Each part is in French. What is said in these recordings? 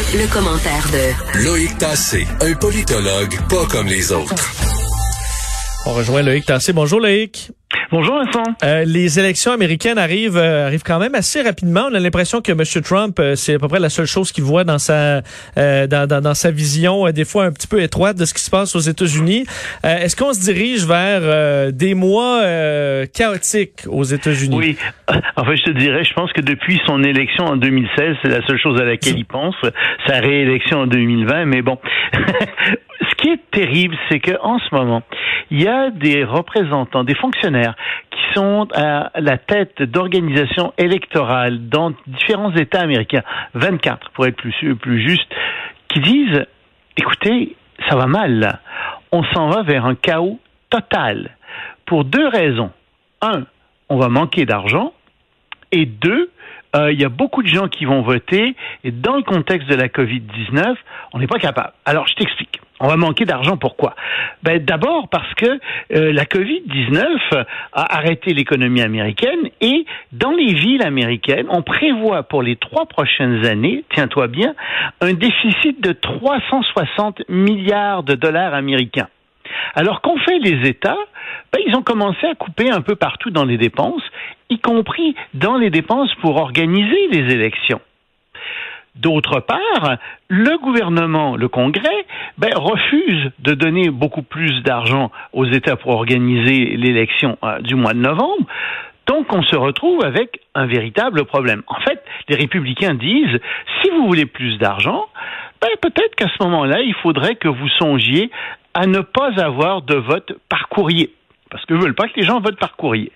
Le, commentaire de Loïc Tassé, un politologue pas comme les autres. On rejoint Loïc Tassé. Bonjour Loïc. Bonjour Vincent. Euh, les élections américaines arrivent euh, arrivent quand même assez rapidement. On a l'impression que M. Trump, euh, c'est à peu près la seule chose qu'il voit dans sa dans, dans, dans, sa vision, des fois un petit peu étroite de ce qui se passe aux États-Unis. Est-ce qu'on se dirige vers des mois chaotiques aux États-Unis? Oui. Enfin, je te dirais, je pense que depuis son élection en 2016, c'est la seule chose à laquelle il pense. Sa réélection en 2020, mais bon. ce qui est terrible, c'est que en ce moment, il y a des représentants, des fonctionnaires qui sont à la tête d'organisations électorales dans différents États américains, 24 pour être plus, plus juste, qui disent, écoutez, ça va mal On s'en va vers un chaos total. Pour deux raisons. Un, on va manquer d'argent. Et deux, euh, il y a beaucoup de gens qui vont voter et dans le contexte de la COVID-19, on n'est pas capable. Alors, je t'explique. On va manquer d'argent. Pourquoi? Ben, D'abord parce que euh, la COVID-19 a arrêté l'économie américaine et dans les villes américaines, on prévoit pour les trois prochaines années, tiens-toi bien, un déficit de 360 milliards de dollars américains. Alors qu'ont fait les États ben, Ils ont commencé à couper un peu partout dans les dépenses, y compris dans les dépenses pour organiser les élections. D'autre part, le gouvernement, le Congrès, ben, refuse de donner beaucoup plus d'argent aux États pour organiser l'élection euh, du mois de novembre. Donc, on se retrouve avec un véritable problème. En fait, les républicains disent, si vous voulez plus d'argent, ben, peut-être qu'à ce moment-là, il faudrait que vous songiez à ne pas avoir de vote par courrier. Parce que ne veulent pas que les gens votent par courrier.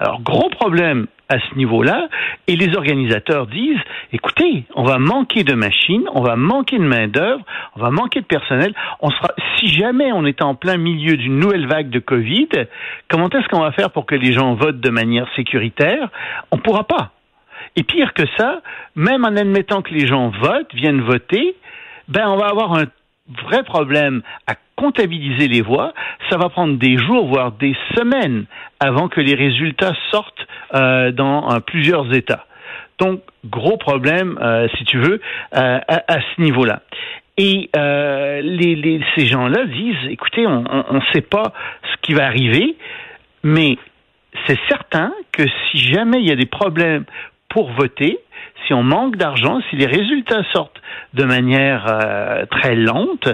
Alors, gros problème à ce niveau-là, et les organisateurs disent, écoutez, on va manquer de machines, on va manquer de main-d'œuvre, on va manquer de personnel. On sera, si jamais on est en plein milieu d'une nouvelle vague de Covid, comment est-ce qu'on va faire pour que les gens votent de manière sécuritaire? On pourra pas. Et pire que ça, même en admettant que les gens votent, viennent voter, ben on va avoir un vrai problème à comptabiliser les voix, ça va prendre des jours, voire des semaines avant que les résultats sortent euh, dans euh, plusieurs États. Donc, gros problème, euh, si tu veux, à, ce niveau-là. Et les, ces gens-là disent, écoutez, on ne sait pas ce qui va arriver, mais c'est certain que si jamais il y a des problèmes pour voter, si on manque d'argent, si les résultats sortent de manière très lente,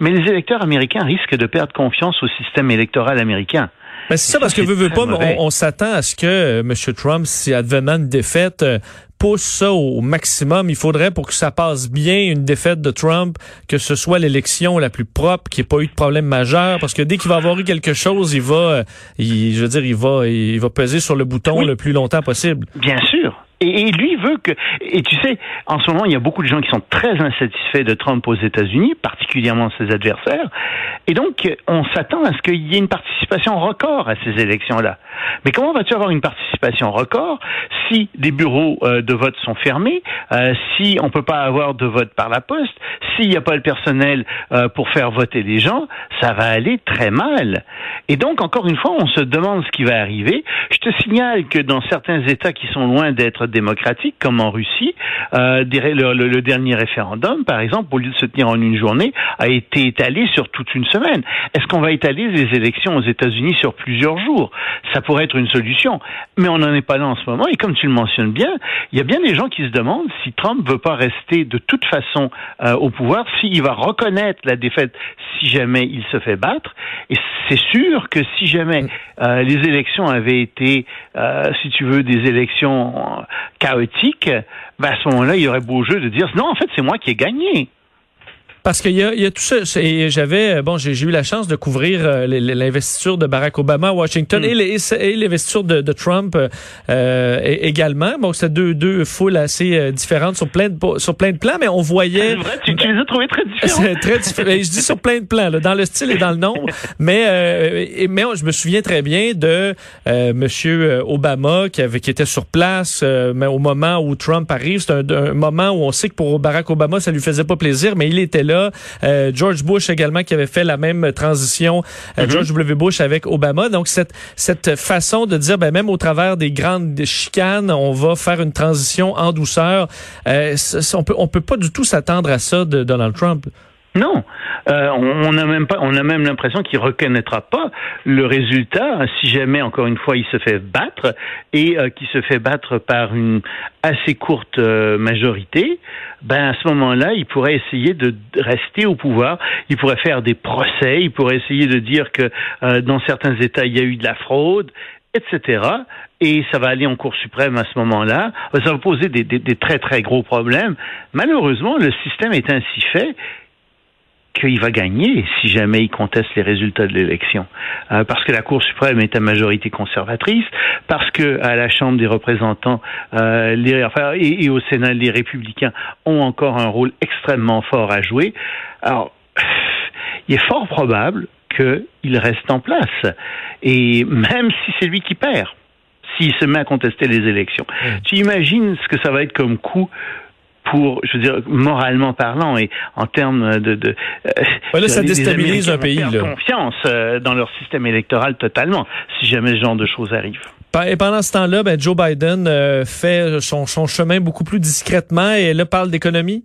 mais les électeurs américains risquent de perdre confiance au système électoral américain. Mais c'est ça, parce que veut, veut pas, on, s'attend à ce que euh, M. Trump, si advenant une défaite, euh, pousse ça au maximum. Il faudrait pour que ça passe bien une défaite de Trump, que ce soit l'élection la plus propre, qu'il n'y ait pas eu de problème majeur, parce que dès qu'il va avoir eu quelque chose, il va, euh, je veux dire, il va, il va peser sur le bouton le plus longtemps possible. Bien sûr. Et, lui veut que. Et tu sais, en ce moment, il y a beaucoup de gens qui sont très insatisfaits de Trump aux États-Unis, particulièrement ses adversaires. Et donc, on s'attend à ce qu'il y ait une participation record à ces élections-là. Mais comment vas-tu avoir une participation record si des bureaux euh, de vote sont fermés, euh, si on peut pas avoir de vote par la poste, s'il n'y a pas le personnel euh, pour faire voter les gens, ça va aller très mal. Et donc, encore une fois, on se demande ce qui va arriver. Je te signale que dans certains États qui sont loin d'être démocratique, comme en Russie. Euh, le, dernier référendum, par exemple, au lieu de se tenir en une journée, a été étalé sur toute une semaine. Est-ce qu'on va étaler les élections aux États-Unis sur plusieurs jours? Ça pourrait être une solution, mais on n'en est pas là en ce moment. Et comme tu le mentionnes bien, il y a bien des gens qui se demandent si Trump veut pas rester de toute façon euh, au pouvoir, s'il va reconnaître la défaite si jamais il se fait battre. Et c'est sûr que si jamais euh, les élections avaient été, si tu veux, des élections chaotique, ben à ce moment-là, il y aurait beau jeu de dire non, en fait, c'est moi qui ai gagné. Parce qu'il y a, il y a tout ça. Et j'avais, bon, j'ai eu la chance de couvrir euh, l'investiture de Barack Obama à Washington hmm. et l'investiture de, de, Trump euh, également. Bon, c'est deux, deux foules assez euh, différentes sur plein de sur plein de plans, mais on voyait. C'est vrai, tu, les as trouvées très différentes. très différent. je dis sur plein de plans, là, dans le style et dans le nombre. mais euh, mais je me souviens très bien de euh, Monsieur Obama qui avait qui était sur place, mais au moment où Trump arrive, c'est un, un moment où on sait que pour Barack Obama ça lui faisait pas plaisir, mais il était là là. George Bush également qui avait fait la même transition, mm-hmm. George W. Bush avec Obama. Donc cette cette façon de dire, ben même au travers des grandes chicanes, on va faire une transition en douceur. on peut on peut pas du tout s'attendre à ça de Donald Trump. Non, euh, on a même pas, on a même l'impression qu'il reconnaîtra pas le résultat si jamais encore une fois il se fait battre et euh, qu'il se fait battre par une assez courte euh, majorité. Ben à ce moment-là, il pourrait essayer de rester au pouvoir. Il pourrait faire des procès. Il pourrait essayer de dire que dans certains États il y a eu de la fraude, etc. Et ça va aller en Cour suprême à ce moment-là. Ça va poser des, des, des très très gros problèmes. Malheureusement, le système est ainsi fait qu'il va gagner si jamais il conteste les résultats de l'élection, euh, parce que la Cour suprême est à majorité conservatrice, parce que à la Chambre des représentants euh, les, enfin, et, au Sénat les républicains ont encore un rôle extrêmement fort à jouer. Alors, il est fort probable qu'il reste en place, et même si c'est lui qui perd, s'il se met à contester les élections. Tu imagines ce que ça va être comme coup pour, je veux dire, moralement parlant et en termes de... de euh, ça déstabilise un pays. Là. confiance euh, dans leur système électoral totalement, si jamais ce genre de choses arrive. Et pendant ce temps-là, ben, Joe Biden euh, fait son, son chemin beaucoup plus discrètement et là parle d'économie.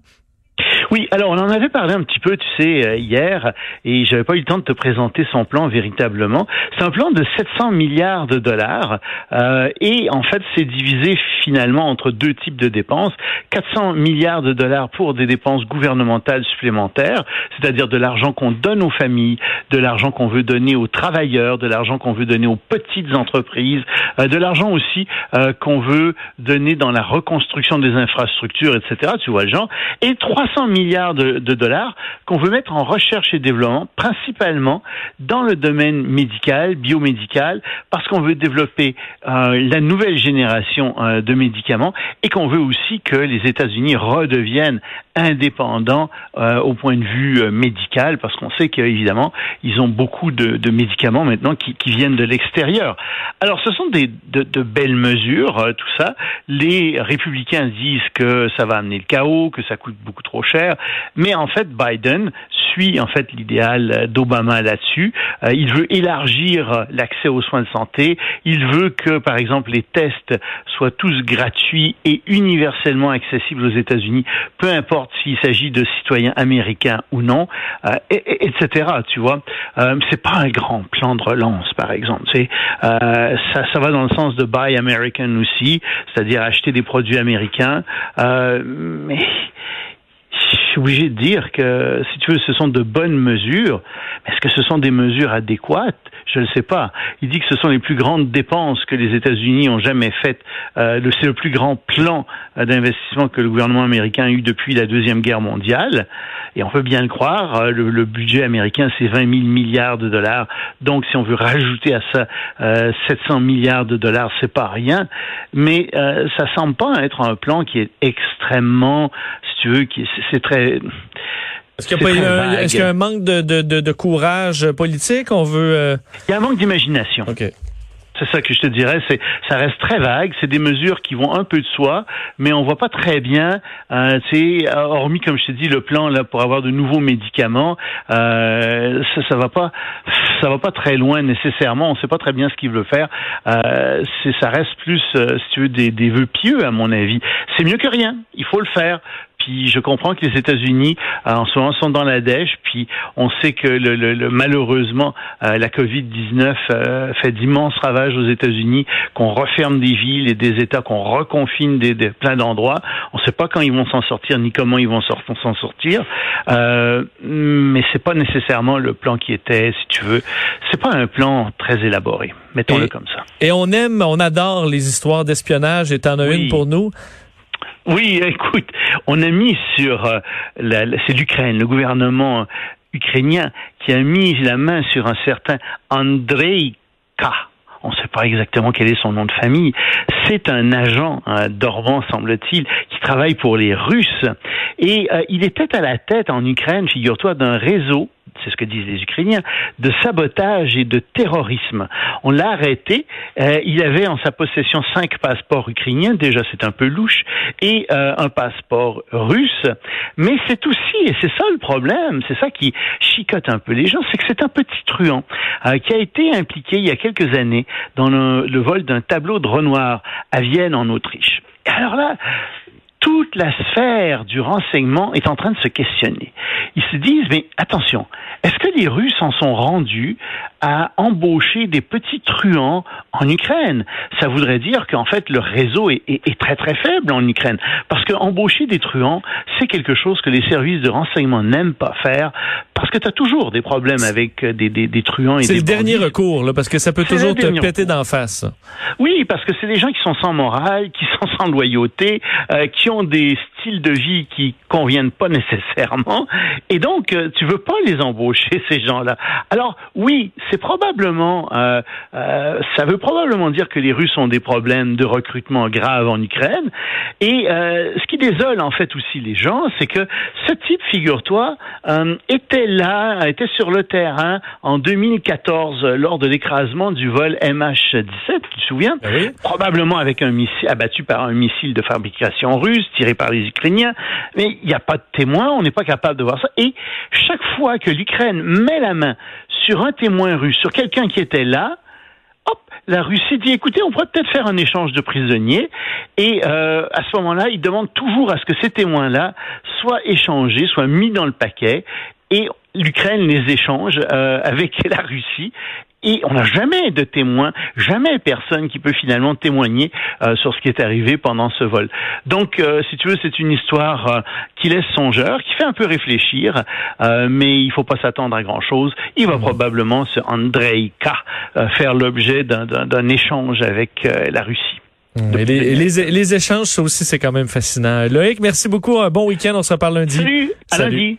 Oui, alors on en avait parlé un petit peu, tu sais, euh, hier, et j'avais pas eu le temps de te présenter son plan véritablement. C'est un plan de 700 milliards de dollars, euh, et en fait, c'est divisé finalement entre deux types de dépenses. 400 milliards de dollars pour des dépenses gouvernementales supplémentaires, c'est-à-dire de l'argent qu'on donne aux familles, de l'argent qu'on veut donner aux travailleurs, de l'argent qu'on veut donner aux petites entreprises, euh, de l'argent aussi euh, qu'on veut donner dans la reconstruction des infrastructures, etc. Tu vois le genre. Et 300 milliards milliards de, dollars qu'on veut mettre en recherche et développement, principalement dans le domaine médical, biomédical, parce qu'on veut développer euh, la nouvelle génération euh, de médicaments et qu'on veut aussi que les États-Unis redeviennent indépendants euh, au point de vue médical, parce qu'on sait qu'évidemment, ils ont beaucoup de, médicaments maintenant qui, viennent de l'extérieur. Alors, ce sont des, de, de belles mesures, tout ça. Les républicains disent que ça va amener le chaos, que ça coûte beaucoup trop cher, mais en fait, Biden suit en fait l'idéal d'Obama là-dessus. Euh, il veut élargir l'accès aux soins de santé. Il veut que, par exemple, les tests soient tous gratuits et universellement accessibles aux États-Unis, peu importe s'il s'agit de citoyens américains ou non, euh, et, etc. Tu vois, euh, c'est pas un grand plan de relance, par exemple. Euh, ça, ça va dans le sens de Buy American aussi, c'est-à-dire acheter des produits américains, mais obligé de dire que, si tu veux, ce sont de bonnes mesures. Est-ce que ce sont des mesures adéquates? Je ne sais pas. Il dit que ce sont les plus grandes dépenses que les États-Unis ont jamais faites. Euh, c'est le plus grand plan euh, d'investissement que le gouvernement américain a eu depuis la Deuxième Guerre mondiale. Et on peut bien le croire, euh, le, budget américain, c'est 20 000 milliards de dollars. Donc, si on veut rajouter à ça 700 milliards de dollars, c'est pas rien. Mais ça semble pas être un plan qui est extrêmement tu veux, c'est très. Est-ce qu'il y, a un manque de, de, de, courage politique? On veut. Euh, Il y a un manque d'imagination. OK. C'est ça que je te dirais. C'est, ça reste très vague. C'est des mesures qui vont un peu de soi, mais on voit pas très bien. Euh, hormis comme je te dis le plan là pour avoir de nouveaux médicaments, euh, ça, ça va pas, ça va pas très loin nécessairement. On sait pas très bien ce qu'il veut faire. Euh, c'est, ça reste plus, euh, si tu veux, des, des vœux pieux à mon avis. C'est mieux que rien. Il faut le faire. Puis je comprends que les États-Unis euh, en ce moment sont dans la dèche. Puis on sait que le, le, malheureusement euh, la Covid-19 euh, fait d'immenses ravages aux États-Unis, qu'on referme des villes et des États, qu'on reconfine des, des plein d'endroits. On ne sait pas quand ils vont s'en sortir ni comment ils vont s'en sortir. Euh, mais c'est pas nécessairement le plan qui était, si tu veux. C'est pas un plan très élaboré. Mettons-le comme ça. Et on aime, on adore les histoires d'espionnage. Et t'en as une pour nous. Oui, écoute, on a mis sur, euh, c'est l'Ukraine, le gouvernement ukrainien qui a mis la main sur un certain Andrei K. On ne sait pas exactement quel est son nom de famille. C'est un agent euh, dormant, semble-t-il, qui travaille pour les Russes. Et euh, il était à la tête en Ukraine, figure-toi, d'un réseau c'est ce que disent les Ukrainiens, de sabotage et de terrorisme. On l'a arrêté. Euh, il avait en sa possession cinq passeports ukrainiens. Déjà, c'est un peu louche, et euh, un passeport russe. Mais c'est aussi, et c'est ça le problème, c'est ça qui chicote un peu les gens, c'est que c'est un petit truand euh, qui a été impliqué il y a quelques années dans le, vol d'un tableau de Renoir à Vienne, en Autriche. Et alors là, la sphère du renseignement est en train de se questionner. Ils se disent, mais attention, est-ce que les Russes en sont rendus à embaucher des petits truands en Ukraine Ça voudrait dire qu'en fait, le réseau est, est, très très faible en Ukraine. Parce que embaucher des truands, c'est quelque chose que les services de renseignement n'aiment pas faire, parce que tu as toujours des problèmes avec des, des, des truands et C'est le dernier recours, là, parce que ça peut toujours te péter d'en face. Oui, parce que c'est des gens qui sont sans morale, qui sont sans loyauté, euh, qui ont des styles de vie qui conviennent pas nécessairement, et donc euh, tu veux pas les embaucher ces gens-là. Alors oui, c'est probablement, euh, euh, ça veut probablement dire que les Russes ont des problèmes de recrutement graves en Ukraine, et euh, ce qui désole en fait aussi les gens, c'est que ce type, figure-toi, était là, était sur le terrain en 2014 lors de l'écrasement du vol MH17, tu te souviens, oui. probablement avec un missile abattu par un missile de fabrication russe tiré par les Ukrainiens, mais il n'y a pas de témoin, on n'est pas capable de voir ça. Et chaque fois que l'Ukraine met la main sur un témoin russe, sur quelqu'un qui était là, hop, la Russie dit écoutez, on pourrait peut-être faire un échange de prisonniers. Et euh, à ce moment-là, ils demandent toujours à ce que ces témoins-là soient échangés, soient mis dans le paquet. Et l'Ukraine les échange euh, avec la Russie. Et on n'a jamais de témoin, jamais personne qui peut finalement témoigner euh, sur ce qui est arrivé pendant ce vol. Donc, euh, si tu veux, c'est une histoire euh, qui laisse songeur, qui fait un peu réfléchir, euh, mais il faut pas s'attendre à grand-chose. Il va probablement, ce Andrei K, euh, faire l'objet d'un- échange avec euh, la Russie. Et les, les, les échanges, ça aussi, c'est quand même fascinant. Loïc, merci beaucoup. Un bon week-end. On se reparle lundi. Salut, à Salut. lundi.